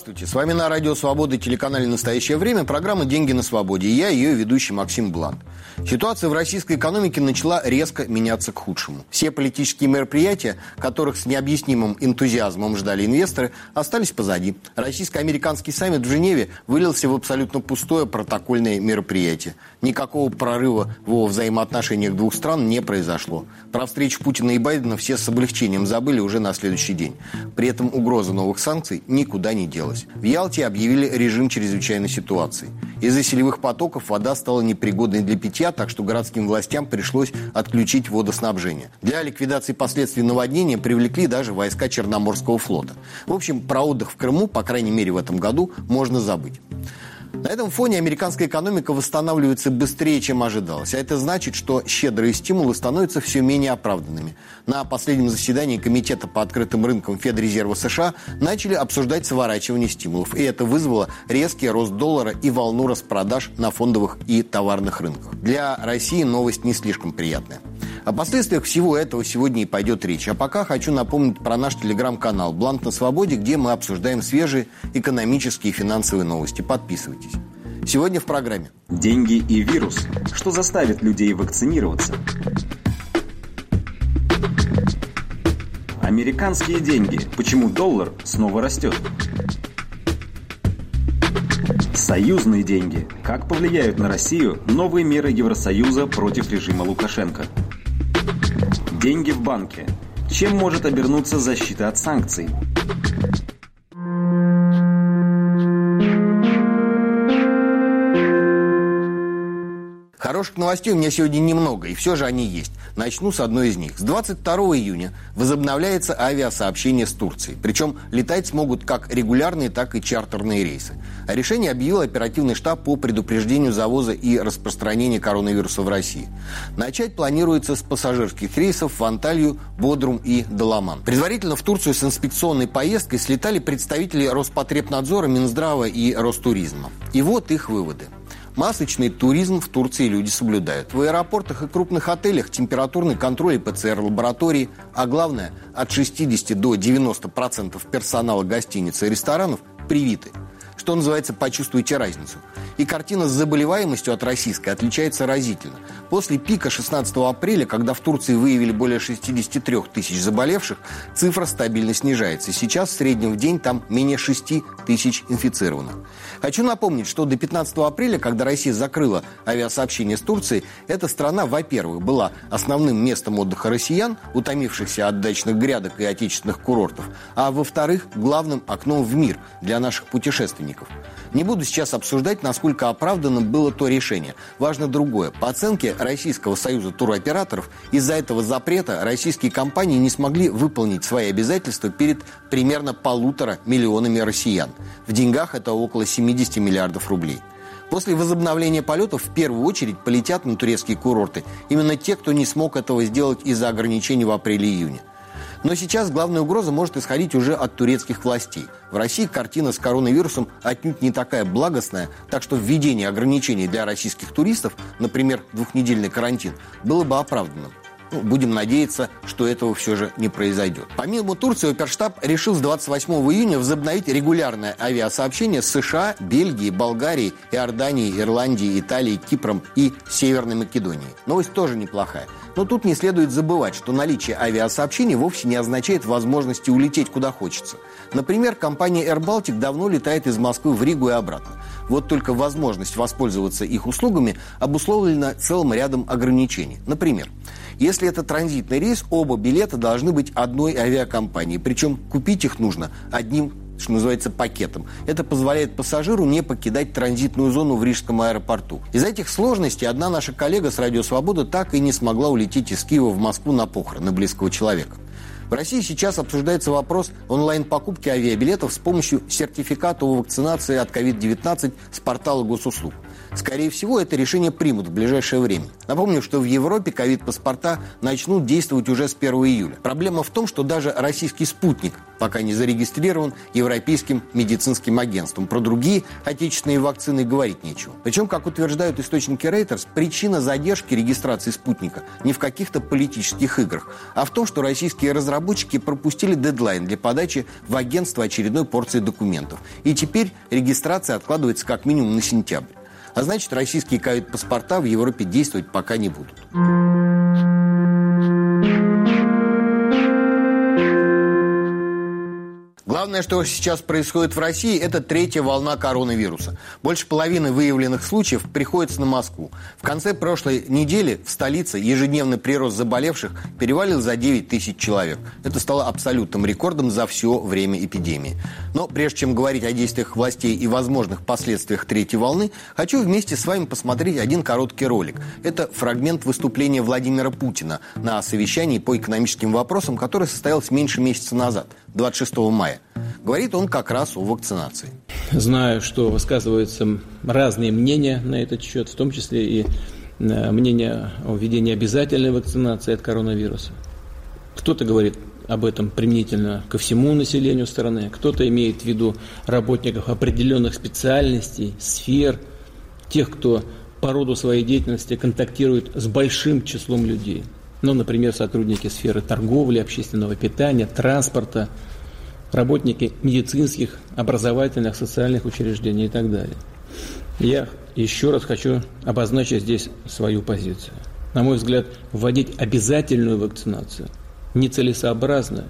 Здравствуйте, с вами на Радио Свобода и телеканале «Настоящее время» программа «Деньги на свободе» и я, ее ведущий Максим Блант. Ситуация в российской экономике начала резко меняться к худшему. Все политические мероприятия, которых с необъяснимым энтузиазмом ждали инвесторы, остались позади. Российско-американский саммит в Женеве вылился в абсолютно пустое протокольное мероприятие. Никакого прорыва в взаимоотношениях двух стран не произошло. Про встречу Путина и Байдена все с облегчением забыли уже на следующий день. При этом угроза новых санкций никуда не делась. В Ялте объявили режим чрезвычайной ситуации. Из-за селевых потоков вода стала непригодной для питья, так что городским властям пришлось отключить водоснабжение. Для ликвидации последствий наводнения привлекли даже войска Черноморского флота. В общем, про отдых в Крыму, по крайней мере в этом году, можно забыть. На этом фоне американская экономика восстанавливается быстрее, чем ожидалось. А это значит, что щедрые стимулы становятся все менее оправданными. На последнем заседании Комитета по открытым рынкам Федрезерва США начали обсуждать сворачивание стимулов. И это вызвало резкий рост доллара и волну распродаж на фондовых и товарных рынках. Для России новость не слишком приятная. О последствиях всего этого сегодня и пойдет речь. А пока хочу напомнить про наш телеграм-канал «Блант на свободе», где мы обсуждаем свежие экономические и финансовые новости. Подписывайтесь. Сегодня в программе. Деньги и вирус. Что заставит людей вакцинироваться? Американские деньги. Почему доллар снова растет? Союзные деньги. Как повлияют на Россию новые меры Евросоюза против режима Лукашенко? Деньги в банке. Чем может обернуться защита от санкций? Хороших новостей у меня сегодня немного, и все же они есть. Начну с одной из них. С 22 июня возобновляется авиасообщение с Турцией. Причем летать смогут как регулярные, так и чартерные рейсы. А решение объявил оперативный штаб по предупреждению завоза и распространения коронавируса в России. Начать планируется с пассажирских рейсов в Анталью, Бодрум и Даламан. Предварительно в Турцию с инспекционной поездкой слетали представители Роспотребнадзора, Минздрава и Ростуризма. И вот их выводы. Масочный туризм в Турции люди соблюдают. В аэропортах и крупных отелях температурный контроль и ПЦР-лаборатории, а главное, от 60 до 90% персонала гостиниц и ресторанов привиты. Что называется, почувствуйте разницу. И картина с заболеваемостью от российской отличается разительно. После пика 16 апреля, когда в Турции выявили более 63 тысяч заболевших, цифра стабильно снижается. Сейчас в среднем в день там менее 6 тысяч инфицированных. Хочу напомнить, что до 15 апреля, когда Россия закрыла авиасообщение с Турцией, эта страна, во-первых, была основным местом отдыха россиян, утомившихся от дачных грядок и отечественных курортов, а во-вторых, главным окном в мир для наших путешественников. Не буду сейчас обсуждать, насколько оправданным было то решение. Важно другое. По оценке Российского союза туроператоров, из-за этого запрета российские компании не смогли выполнить свои обязательства перед примерно полутора миллионами россиян. В деньгах это около 70 миллиардов рублей. После возобновления полетов в первую очередь полетят на турецкие курорты именно те, кто не смог этого сделать из-за ограничений в апреле-июне. Но сейчас главная угроза может исходить уже от турецких властей. В России картина с коронавирусом отнюдь не такая благостная, так что введение ограничений для российских туристов, например, двухнедельный карантин, было бы оправданным. Ну, будем надеяться, что этого все же не произойдет. Помимо Турции, Оперштаб решил с 28 июня возобновить регулярное авиасообщение с США, Бельгией, Болгарией, Иорданией, Ирландией, Италией, Кипром и Северной Македонией. Новость тоже неплохая. Но тут не следует забывать, что наличие авиасообщений вовсе не означает возможности улететь куда хочется. Например, компания Air Baltic давно летает из Москвы в Ригу и обратно. Вот только возможность воспользоваться их услугами обусловлена целым рядом ограничений. Например, если это транзитный рейс, оба билета должны быть одной авиакомпании. Причем купить их нужно одним что называется, пакетом. Это позволяет пассажиру не покидать транзитную зону в Рижском аэропорту. Из-за этих сложностей одна наша коллега с «Радио Свобода» так и не смогла улететь из Киева в Москву на похороны близкого человека. В России сейчас обсуждается вопрос онлайн-покупки авиабилетов с помощью сертификата о вакцинации от COVID-19 с портала госуслуг. Скорее всего, это решение примут в ближайшее время. Напомню, что в Европе ковид-паспорта начнут действовать уже с 1 июля. Проблема в том, что даже российский спутник пока не зарегистрирован Европейским медицинским агентством. Про другие отечественные вакцины говорить нечего. Причем, как утверждают источники Reuters, причина задержки регистрации спутника не в каких-то политических играх, а в том, что российские разработчики пропустили дедлайн для подачи в агентство очередной порции документов. И теперь регистрация откладывается как минимум на сентябрь. А значит, российские ковид-паспорта в Европе действовать пока не будут. Главное, что сейчас происходит в России, это третья волна коронавируса. Больше половины выявленных случаев приходится на Москву. В конце прошлой недели в столице ежедневный прирост заболевших перевалил за 9 тысяч человек. Это стало абсолютным рекордом за все время эпидемии. Но прежде чем говорить о действиях властей и возможных последствиях третьей волны, хочу вместе с вами посмотреть один короткий ролик. Это фрагмент выступления Владимира Путина на совещании по экономическим вопросам, которое состоялось меньше месяца назад, 26 мая. Говорит он как раз о вакцинации. Знаю, что высказываются разные мнения на этот счет, в том числе и э, мнение о введении обязательной вакцинации от коронавируса. Кто-то говорит об этом применительно ко всему населению страны, кто-то имеет в виду работников определенных специальностей, сфер, тех, кто по роду своей деятельности контактирует с большим числом людей. Ну, например, сотрудники сферы торговли, общественного питания, транспорта – работники медицинских, образовательных, социальных учреждений и так далее. Я еще раз хочу обозначить здесь свою позицию. На мой взгляд, вводить обязательную вакцинацию нецелесообразно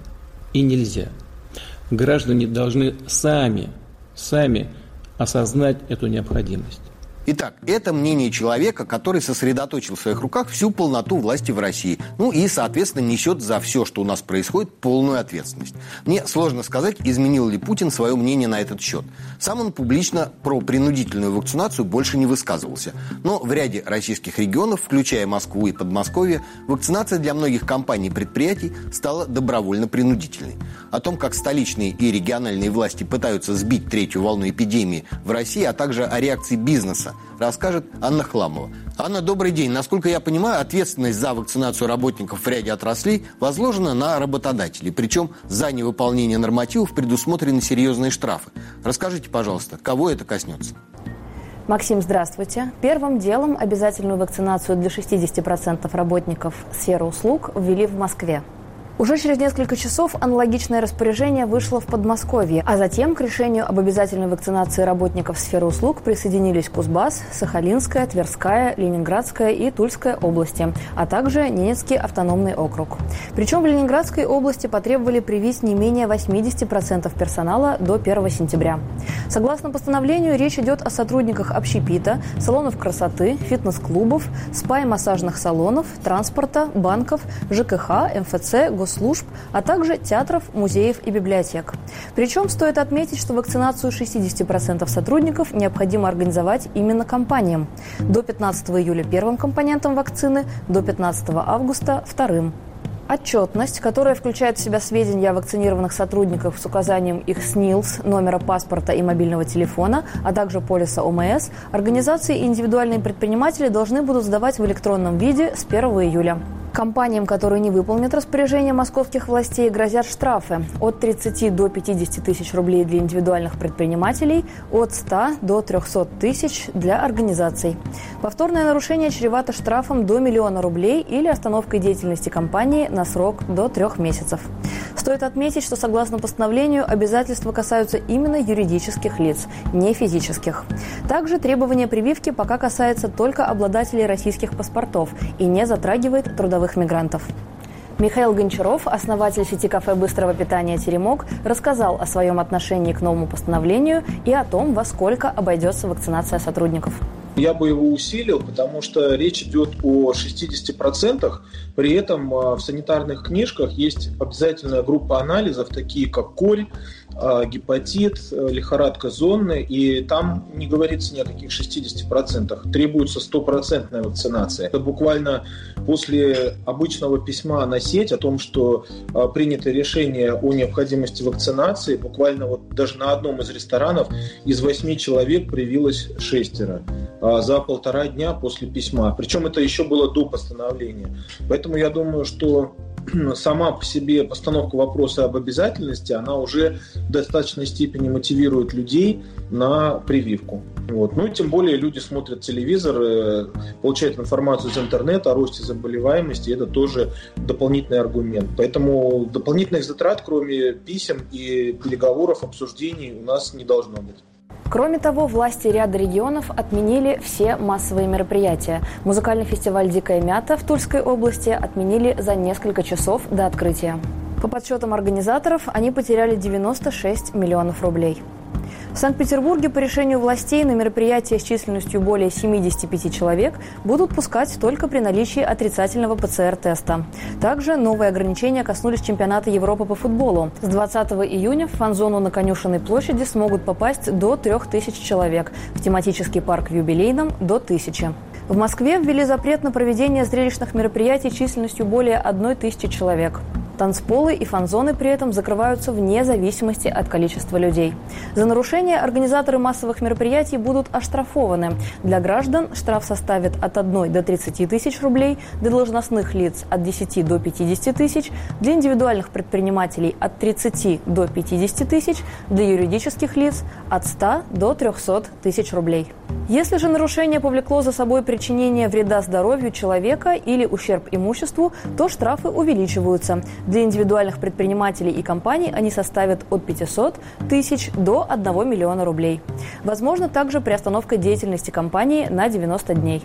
и нельзя. Граждане должны сами, сами осознать эту необходимость. Итак, это мнение человека, который сосредоточил в своих руках всю полноту власти в России. Ну и, соответственно, несет за все, что у нас происходит, полную ответственность. Мне сложно сказать, изменил ли Путин свое мнение на этот счет. Сам он публично про принудительную вакцинацию больше не высказывался. Но в ряде российских регионов, включая Москву и Подмосковье, вакцинация для многих компаний и предприятий стала добровольно-принудительной. О том, как столичные и региональные власти пытаются сбить третью волну эпидемии в России, а также о реакции бизнеса бизнеса, расскажет Анна Хламова. Анна, добрый день. Насколько я понимаю, ответственность за вакцинацию работников в ряде отраслей возложена на работодателей. Причем за невыполнение нормативов предусмотрены серьезные штрафы. Расскажите, пожалуйста, кого это коснется? Максим, здравствуйте. Первым делом обязательную вакцинацию для 60% работников сферы услуг ввели в Москве. Уже через несколько часов аналогичное распоряжение вышло в Подмосковье, а затем к решению об обязательной вакцинации работников сферы услуг присоединились Кузбасс, Сахалинская, Тверская, Ленинградская и Тульская области, а также Ненецкий автономный округ. Причем в Ленинградской области потребовали привить не менее 80% персонала до 1 сентября. Согласно постановлению, речь идет о сотрудниках общепита, салонов красоты, фитнес-клубов, спа и массажных салонов, транспорта, банков, ЖКХ, МФЦ, гос служб, а также театров, музеев и библиотек. Причем стоит отметить, что вакцинацию 60% сотрудников необходимо организовать именно компаниям. До 15 июля первым компонентом вакцины, до 15 августа вторым. Отчетность, которая включает в себя сведения о вакцинированных сотрудниках с указанием их СНИЛС, номера паспорта и мобильного телефона, а также полиса ОМС, организации и индивидуальные предприниматели должны будут сдавать в электронном виде с 1 июля. Компаниям, которые не выполнят распоряжение московских властей, грозят штрафы от 30 до 50 тысяч рублей для индивидуальных предпринимателей, от 100 до 300 тысяч для организаций. Повторное нарушение чревато штрафом до миллиона рублей или остановкой деятельности компании на срок до трех месяцев. Стоит отметить, что согласно постановлению обязательства касаются именно юридических лиц, не физических. Также требование прививки пока касается только обладателей российских паспортов и не затрагивает трудовых мигрантов. Михаил Гончаров, основатель сети кафе быстрого питания «Теремок», рассказал о своем отношении к новому постановлению и о том, во сколько обойдется вакцинация сотрудников. Я бы его усилил, потому что речь идет о 60%. При этом а, в санитарных книжках есть обязательная группа анализов, такие как корь, гепатит, э, лихорадка зонная, и там не говорится ни о каких 60%. Требуется стопроцентная вакцинация. Это буквально после обычного письма на сеть о том, что а, принято решение о необходимости вакцинации, буквально вот даже на одном из ресторанов из восьми человек привилось шестеро за полтора дня после письма. Причем это еще было до постановления. Поэтому я думаю, что сама по себе постановка вопроса об обязательности, она уже в достаточной степени мотивирует людей на прививку. Вот. Ну и тем более люди смотрят телевизор, э, получают информацию из интернета о росте заболеваемости, это тоже дополнительный аргумент. Поэтому дополнительных затрат, кроме писем и переговоров, обсуждений, у нас не должно быть. Кроме того, власти ряда регионов отменили все массовые мероприятия. Музыкальный фестиваль «Дикая мята» в Тульской области отменили за несколько часов до открытия. По подсчетам организаторов, они потеряли 96 миллионов рублей. В Санкт-Петербурге по решению властей на мероприятия с численностью более 75 человек будут пускать только при наличии отрицательного ПЦР-теста. Также новые ограничения коснулись чемпионата Европы по футболу. С 20 июня в фан-зону на Конюшенной площади смогут попасть до 3000 человек, в тематический парк в Юбилейном – до 1000. В Москве ввели запрет на проведение зрелищных мероприятий численностью более 1000 человек. Танцполы и фан-зоны при этом закрываются вне зависимости от количества людей. За нарушение организаторы массовых мероприятий будут оштрафованы. Для граждан штраф составит от 1 до 30 тысяч рублей, для должностных лиц от 10 до 50 тысяч, для индивидуальных предпринимателей от 30 до 50 тысяч, для юридических лиц от 100 до 300 тысяч рублей. Если же нарушение повлекло за собой причинение вреда здоровью человека или ущерб имуществу, то штрафы увеличиваются. Для индивидуальных предпринимателей и компаний они составят от 500 тысяч до 1 миллиона рублей. Возможно также приостановка деятельности компании на 90 дней.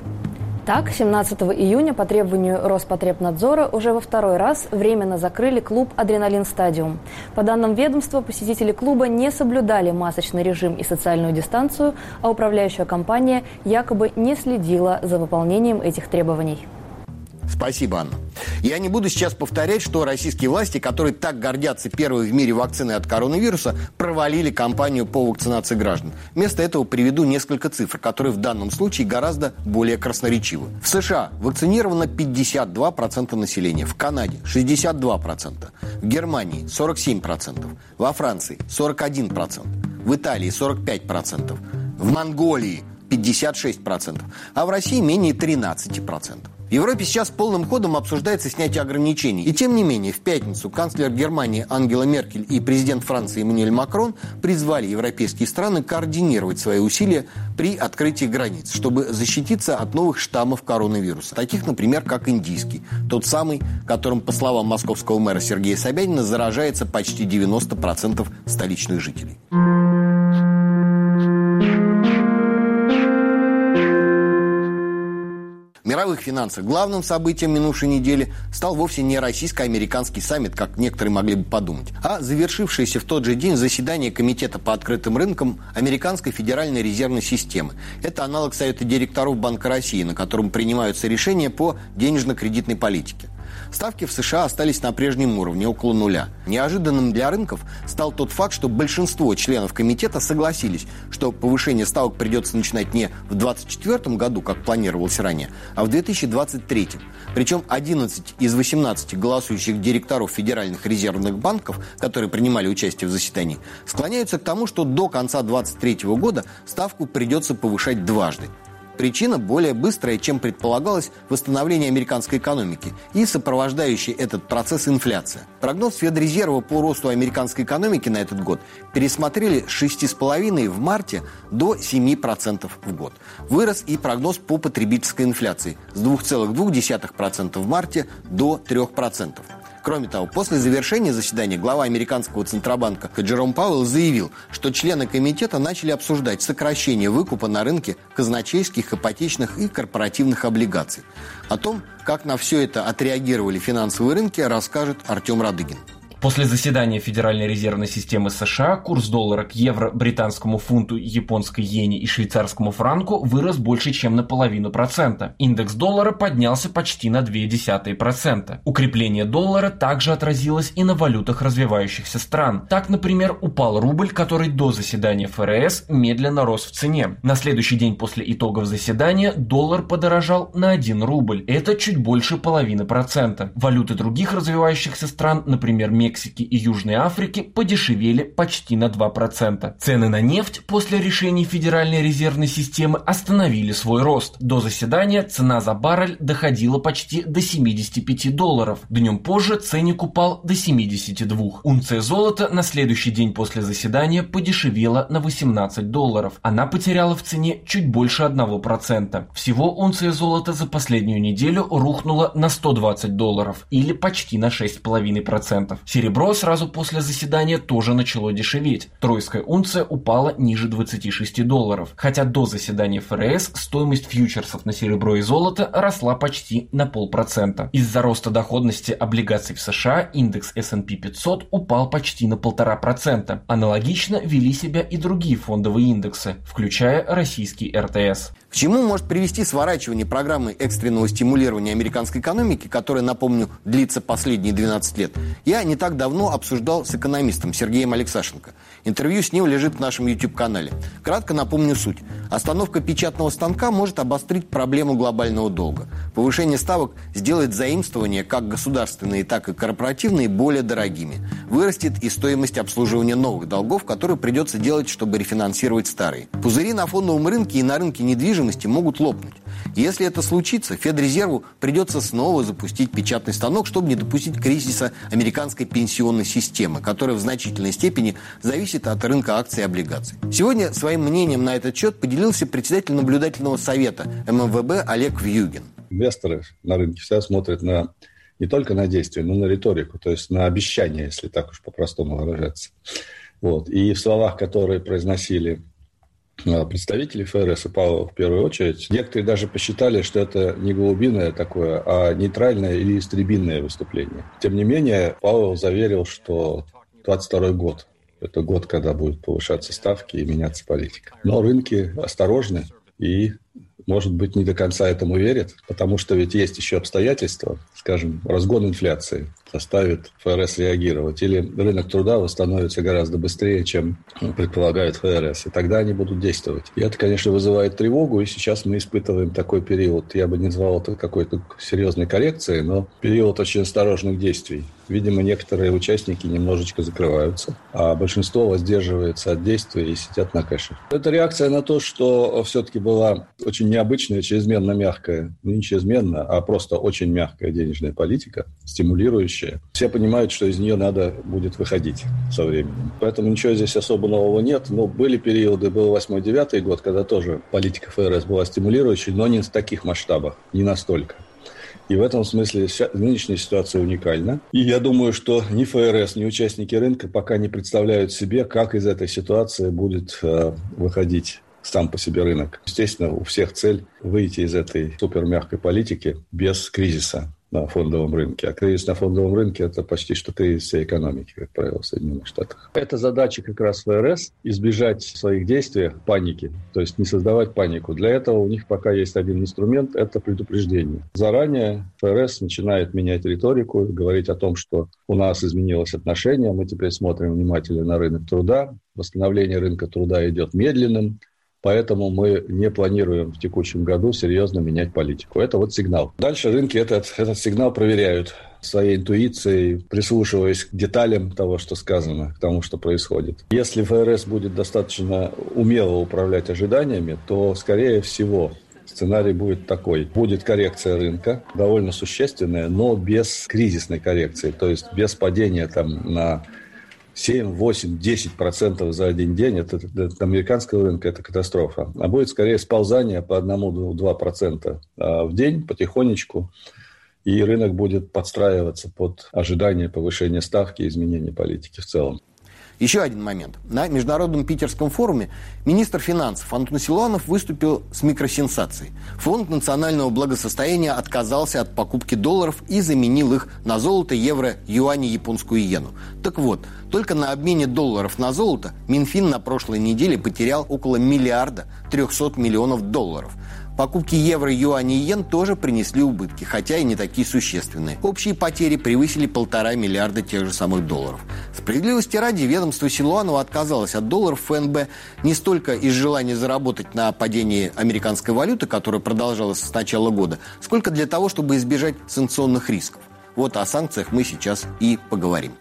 Так, 17 июня по требованию Роспотребнадзора уже во второй раз временно закрыли клуб «Адреналин Стадиум». По данным ведомства, посетители клуба не соблюдали масочный режим и социальную дистанцию, а управляющая компания якобы не следила за выполнением этих требований. Спасибо, Анна. Я не буду сейчас повторять, что российские власти, которые так гордятся первой в мире вакциной от коронавируса, провалили кампанию по вакцинации граждан. Вместо этого приведу несколько цифр, которые в данном случае гораздо более красноречивы. В США вакцинировано 52% населения, в Канаде 62%, в Германии 47%, во Франции 41%, в Италии 45%, в Монголии 56%, а в России менее 13%. Европе сейчас полным ходом обсуждается снятие ограничений. И тем не менее, в пятницу канцлер Германии Ангела Меркель и президент Франции Эммануэль Макрон призвали европейские страны координировать свои усилия при открытии границ, чтобы защититься от новых штаммов коронавируса. Таких, например, как индийский. Тот самый, которым, по словам московского мэра Сергея Собянина, заражается почти 90% столичных жителей. Мировых финансах главным событием минувшей недели стал вовсе не российско-американский саммит, как некоторые могли бы подумать, а завершившееся в тот же день заседание Комитета по открытым рынкам Американской Федеральной резервной системы. Это аналог Совета директоров Банка России, на котором принимаются решения по денежно-кредитной политике. Ставки в США остались на прежнем уровне, около нуля. Неожиданным для рынков стал тот факт, что большинство членов комитета согласились, что повышение ставок придется начинать не в 2024 году, как планировалось ранее, а в 2023. Причем 11 из 18 голосующих директоров федеральных резервных банков, которые принимали участие в заседании, склоняются к тому, что до конца 2023 года ставку придется повышать дважды. Причина более быстрая, чем предполагалось, восстановление американской экономики и сопровождающий этот процесс инфляция. Прогноз Федрезерва по росту американской экономики на этот год пересмотрели с 6,5% в марте до 7% в год. Вырос и прогноз по потребительской инфляции с 2,2% в марте до 3%. Кроме того, после завершения заседания глава американского Центробанка Джером Пауэлл заявил, что члены комитета начали обсуждать сокращение выкупа на рынке казначейских, ипотечных и корпоративных облигаций. О том, как на все это отреагировали финансовые рынки, расскажет Артем Радыгин. После заседания Федеральной резервной системы США курс доллара к евро, британскому фунту, японской иене и швейцарскому франку вырос больше, чем на половину процента. Индекс доллара поднялся почти на 0,2%. Укрепление доллара также отразилось и на валютах развивающихся стран. Так, например, упал рубль, который до заседания ФРС медленно рос в цене. На следующий день после итогов заседания доллар подорожал на 1 рубль. Это чуть больше половины процента. Валюты других развивающихся стран, например, Мексика, Мексики и Южной Африки подешевели почти на 2%. Цены на нефть после решений Федеральной резервной системы остановили свой рост. До заседания цена за баррель доходила почти до 75 долларов. Днем позже ценник упал до 72. Унция золота на следующий день после заседания подешевела на 18 долларов. Она потеряла в цене чуть больше 1%. Всего унция золота за последнюю неделю рухнула на 120 долларов или почти на 6,5%. Серебро сразу после заседания тоже начало дешеветь. Тройская унция упала ниже 26 долларов, хотя до заседания ФРС стоимость фьючерсов на серебро и золото росла почти на полпроцента. Из-за роста доходности облигаций в США индекс S&P 500 упал почти на полтора процента. Аналогично вели себя и другие фондовые индексы, включая российский РТС. Чему может привести сворачивание программы экстренного стимулирования американской экономики, которая, напомню, длится последние 12 лет, я не так давно обсуждал с экономистом Сергеем Алексашенко. Интервью с ним лежит в нашем YouTube-канале. Кратко напомню суть. Остановка печатного станка может обострить проблему глобального долга. Повышение ставок сделает заимствования, как государственные, так и корпоративные, более дорогими. Вырастет и стоимость обслуживания новых долгов, которые придется делать, чтобы рефинансировать старые. Пузыри на фондовом рынке и на рынке недвижимости недвижимости могут лопнуть. Если это случится, Федрезерву придется снова запустить печатный станок, чтобы не допустить кризиса американской пенсионной системы, которая в значительной степени зависит от рынка акций и облигаций. Сегодня своим мнением на этот счет поделился председатель наблюдательного совета ММВБ Олег Вьюгин. Инвесторы на рынке всегда смотрят на не только на действия, но и на риторику, то есть на обещания, если так уж по-простому выражаться. Вот. И в словах, которые произносили а, представители ФРС и Павла в первую очередь. Некоторые даже посчитали, что это не голубиное такое, а нейтральное или истребинное выступление. Тем не менее, Павел заверил, что 22 год – это год, когда будут повышаться ставки и меняться политика. Но рынки осторожны и может быть, не до конца этому верят, потому что ведь есть еще обстоятельства, скажем, разгон инфляции заставит ФРС реагировать, или рынок труда восстановится гораздо быстрее, чем предполагает ФРС, и тогда они будут действовать. И это, конечно, вызывает тревогу, и сейчас мы испытываем такой период, я бы не назвал это какой-то серьезной коррекцией, но период очень осторожных действий. Видимо, некоторые участники немножечко закрываются, а большинство воздерживается от действий и сидят на кэше. Это реакция на то, что все-таки была очень необычная, чрезмерно мягкая, ну не чрезмерно, а просто очень мягкая денежная политика, стимулирующая. Все понимают, что из нее надо будет выходить со временем. Поэтому ничего здесь особо нового нет. Но были периоды, был 8-9 год, когда тоже политика ФРС была стимулирующей, но не в таких масштабах, не настолько. И в этом смысле нынешняя ситуация уникальна. И я думаю, что ни ФРС, ни участники рынка пока не представляют себе, как из этой ситуации будет э, выходить сам по себе рынок. Естественно, у всех цель выйти из этой супермягкой политики без кризиса на фондовом рынке. А кризис на фондовом рынке – это почти что кризис всей экономики, как правило, в Соединенных Штатах. Это задача как раз ФРС – избежать в своих действиях паники, то есть не создавать панику. Для этого у них пока есть один инструмент – это предупреждение. Заранее ФРС начинает менять риторику, говорить о том, что у нас изменилось отношение, мы теперь смотрим внимательно на рынок труда, восстановление рынка труда идет медленным, поэтому мы не планируем в текущем году серьезно менять политику. Это вот сигнал. Дальше рынки этот, этот сигнал проверяют своей интуицией, прислушиваясь к деталям того, что сказано, к тому, что происходит. Если ФРС будет достаточно умело управлять ожиданиями, то, скорее всего, сценарий будет такой. Будет коррекция рынка, довольно существенная, но без кризисной коррекции, то есть без падения там на 7, 8, 10 процентов за один день, это, для американского рынка это катастрофа. А будет скорее сползание по 1-2 процента а в день потихонечку, и рынок будет подстраиваться под ожидание повышения ставки и изменения политики в целом. Еще один момент. На Международном питерском форуме министр финансов Антон Силуанов выступил с микросенсацией. Фонд национального благосостояния отказался от покупки долларов и заменил их на золото, евро, юани, японскую иену. Так вот, только на обмене долларов на золото Минфин на прошлой неделе потерял около миллиарда 300 миллионов долларов – Покупки евро, юаней и йен тоже принесли убытки, хотя и не такие существенные. Общие потери превысили полтора миллиарда тех же самых долларов. Справедливости ради, ведомство Силуанова отказалось от долларов ФНБ не столько из желания заработать на падении американской валюты, которая продолжалась с начала года, сколько для того, чтобы избежать санкционных рисков. Вот о санкциях мы сейчас и поговорим.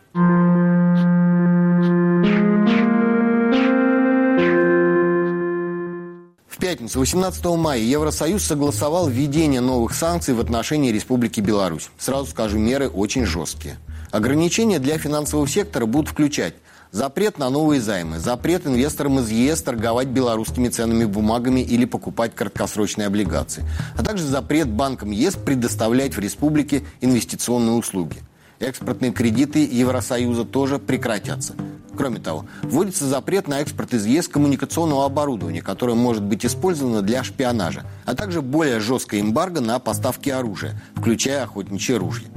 Пятницу, 18 мая, Евросоюз согласовал введение новых санкций в отношении Республики Беларусь. Сразу скажу, меры очень жесткие. Ограничения для финансового сектора будут включать запрет на новые займы, запрет инвесторам из ЕС торговать белорусскими ценными бумагами или покупать краткосрочные облигации, а также запрет банкам ЕС предоставлять в республике инвестиционные услуги. Экспортные кредиты Евросоюза тоже прекратятся. Кроме того, вводится запрет на экспорт из ЕС коммуникационного оборудования, которое может быть использовано для шпионажа, а также более жесткая эмбарго на поставки оружия, включая охотничье ружье.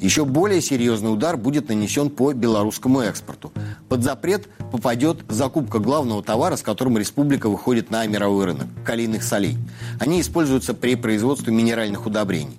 Еще более серьезный удар будет нанесен по белорусскому экспорту. Под запрет попадет закупка главного товара, с которым республика выходит на мировой рынок – калийных солей. Они используются при производстве минеральных удобрений.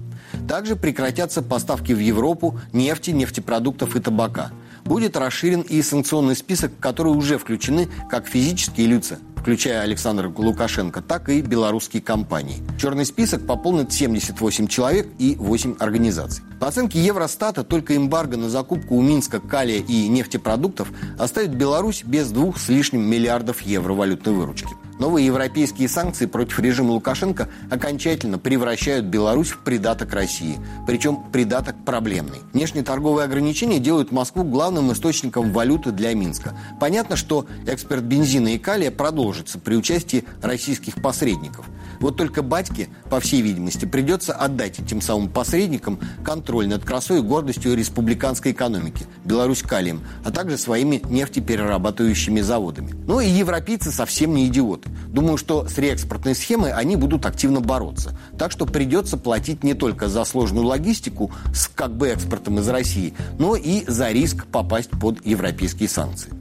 Также прекратятся поставки в Европу нефти, нефтепродуктов и табака – будет расширен и санкционный список, в который уже включены как физические лица, включая Александра Лукашенко, так и белорусские компании. Черный список пополнит 78 человек и 8 организаций. По оценке Евростата, только эмбарго на закупку у Минска калия и нефтепродуктов оставит Беларусь без двух с лишним миллиардов евро валютной выручки. Новые европейские санкции против режима Лукашенко окончательно превращают Беларусь в придаток России. Причем придаток проблемный. Внешние торговые ограничения делают Москву главным источником валюты для Минска. Понятно, что экспорт бензина и калия продолжится при участии российских посредников. Вот только батьке, по всей видимости, придется отдать этим самым посредникам контроль над красой и гордостью республиканской экономики, Беларусь калием, а также своими нефтеперерабатывающими заводами. Ну и европейцы совсем не идиоты. Думаю, что с реэкспортной схемой они будут активно бороться. Так что придется платить не только за сложную логистику с как бы экспортом из России, но и за риск попасть под европейские санкции.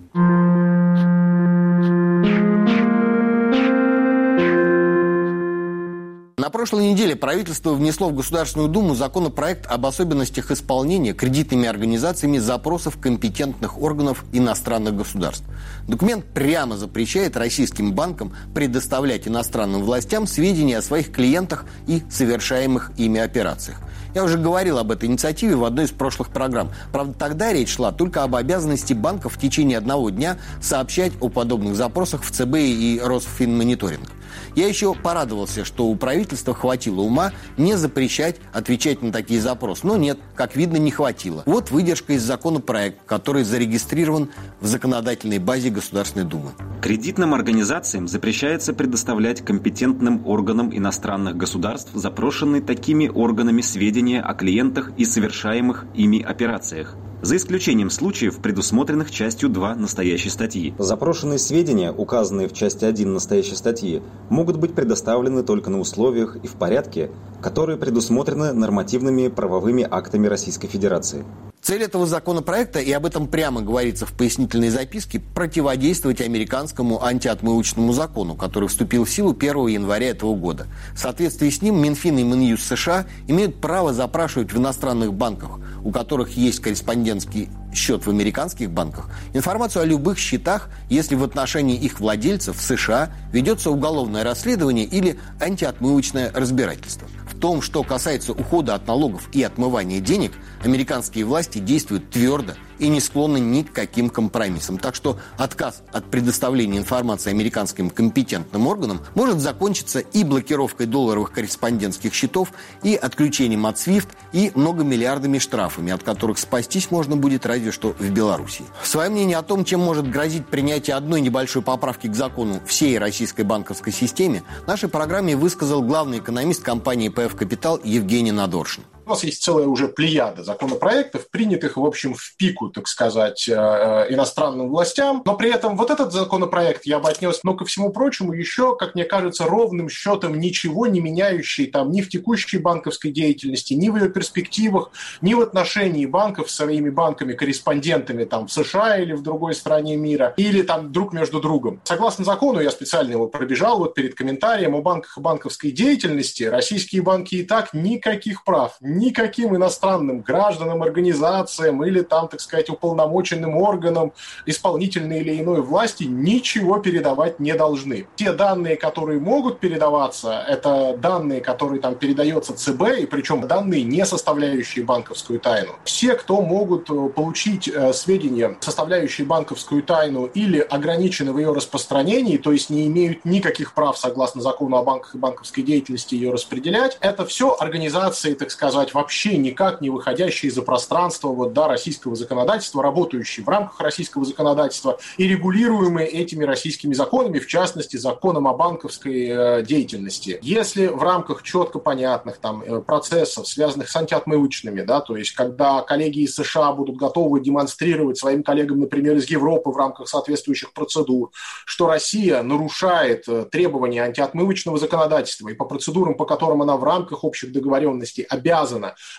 На прошлой неделе правительство внесло в Государственную Думу законопроект об особенностях исполнения кредитными организациями запросов компетентных органов иностранных государств. Документ прямо запрещает российским банкам предоставлять иностранным властям сведения о своих клиентах и совершаемых ими операциях. Я уже говорил об этой инициативе в одной из прошлых программ. Правда, тогда речь шла только об обязанности банков в течение одного дня сообщать о подобных запросах в ЦБ и Росфинмониторинг. Я еще порадовался, что у правительства хватило ума не запрещать отвечать на такие запросы. Но нет, как видно, не хватило. Вот выдержка из законопроекта, который зарегистрирован в законодательной базе Государственной Думы. Кредитным организациям запрещается предоставлять компетентным органам иностранных государств запрошенные такими органами сведения о клиентах и совершаемых ими операциях за исключением случаев, предусмотренных частью 2 настоящей статьи. Запрошенные сведения, указанные в части 1 настоящей статьи, могут быть предоставлены только на условиях и в порядке, которые предусмотрены нормативными правовыми актами Российской Федерации. Цель этого законопроекта, и об этом прямо говорится в пояснительной записке, противодействовать американскому антиотмывочному закону, который вступил в силу 1 января этого года. В соответствии с ним Минфин и Минюст США имеют право запрашивать в иностранных банках, у которых есть корреспондентский счет в американских банках, информацию о любых счетах, если в отношении их владельцев в США ведется уголовное расследование или антиотмывочное разбирательство том, что касается ухода от налогов и отмывания денег, американские власти действуют твердо и не склонны ни к каким компромиссам. Так что отказ от предоставления информации американским компетентным органам может закончиться и блокировкой долларовых корреспондентских счетов, и отключением от SWIFT, и многомиллиардными штрафами, от которых спастись можно будет разве что в Беларуси. Свое мнение о том, чем может грозить принятие одной небольшой поправки к закону всей российской банковской системе, нашей программе высказал главный экономист компании ПФ «Капитал» Евгений Надоршин. Нас есть целая уже плеяда законопроектов, принятых, в общем, в пику, так сказать, э, э, иностранным властям. Но при этом вот этот законопроект я бы отнес, ну, ко всему прочему, еще, как мне кажется, ровным счетом ничего не меняющий там ни в текущей банковской деятельности, ни в ее перспективах, ни в отношении банков с своими банками-корреспондентами там в США или в другой стране мира, или там друг между другом. Согласно закону, я специально его пробежал вот перед комментарием о банках и банковской деятельности, российские банки и так никаких прав, никаким иностранным гражданам, организациям или там, так сказать, уполномоченным органам исполнительной или иной власти ничего передавать не должны. Те данные, которые могут передаваться, это данные, которые там передается ЦБ, и причем данные, не составляющие банковскую тайну. Все, кто могут э, получить э, сведения, составляющие банковскую тайну или ограничены в ее распространении, то есть не имеют никаких прав согласно закону о банках и банковской деятельности ее распределять, это все организации, так сказать, вообще никак не выходящие за пространство вот, да, российского законодательства, работающие в рамках российского законодательства и регулируемые этими российскими законами, в частности, законом о банковской э, деятельности. Если в рамках четко понятных там, э, процессов, связанных с антиотмывочными, да, то есть когда коллеги из США будут готовы демонстрировать своим коллегам, например, из Европы в рамках соответствующих процедур, что Россия нарушает э, требования антиотмывочного законодательства и по процедурам, по которым она в рамках общих договоренностей обязана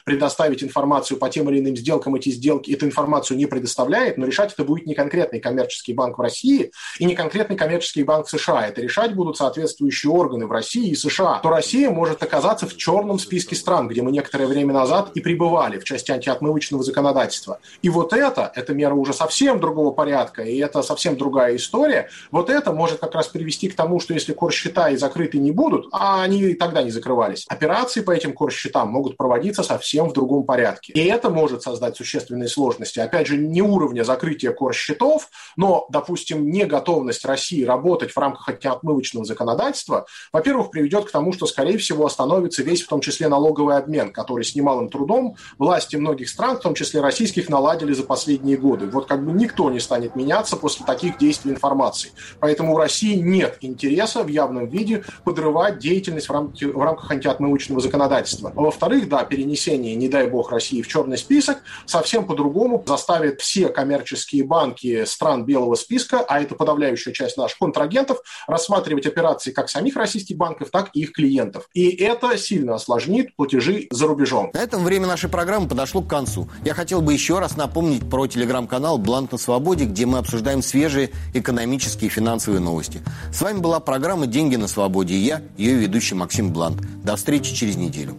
предоставить информацию по тем или иным сделкам, эти сделки, эту информацию не предоставляет, но решать это будет не конкретный коммерческий банк в России и не конкретный коммерческий банк в США. Это решать будут соответствующие органы в России и США. То Россия может оказаться в черном списке стран, где мы некоторое время назад и пребывали в части антиотмывочного законодательства. И вот это, эта мера уже совсем другого порядка, и это совсем другая история. Вот это может как раз привести к тому, что если корсчета и закрыты не будут, а они и тогда не закрывались, операции по этим корсчетам могут проводиться совсем в другом порядке. И это может создать существенные сложности. Опять же, не уровня закрытия корсчетов, но, допустим, не готовность России работать в рамках антиотмывочного законодательства, во-первых, приведет к тому, что, скорее всего, остановится весь, в том числе, налоговый обмен, который с немалым трудом власти многих стран, в том числе российских, наладили за последние годы. Вот как бы никто не станет меняться после таких действий информации. Поэтому у России нет интереса в явном виде подрывать деятельность в, рамки, в рамках антиотмывочного законодательства. А во-вторых, да, перенесение, не дай бог, России в черный список совсем по-другому заставит все коммерческие банки стран белого списка, а это подавляющая часть наших контрагентов, рассматривать операции как самих российских банков, так и их клиентов. И это сильно осложнит платежи за рубежом. На этом время нашей программы подошло к концу. Я хотел бы еще раз напомнить про телеграм-канал «Бланк на свободе», где мы обсуждаем свежие экономические и финансовые новости. С вами была программа «Деньги на свободе» и я, ее ведущий Максим Блант. До встречи через неделю.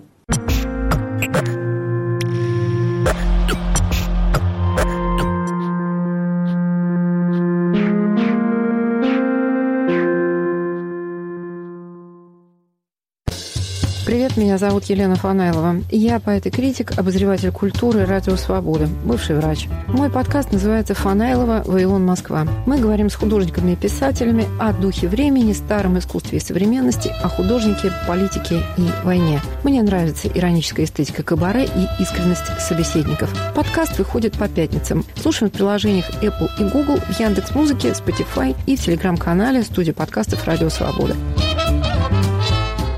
Зовут Елена Фанайлова. Я поэт и критик, обозреватель культуры «Радио Свобода», бывший врач. Мой подкаст называется «Фанайлова. Вавилон. Москва». Мы говорим с художниками и писателями о духе времени, старом искусстве и современности, о художнике, политике и войне. Мне нравится ироническая эстетика кабаре и искренность собеседников. Подкаст выходит по пятницам. Слушаем в приложениях Apple и Google, в Яндекс.Музыке, Spotify и в телеграм-канале студии подкастов «Радио Свобода».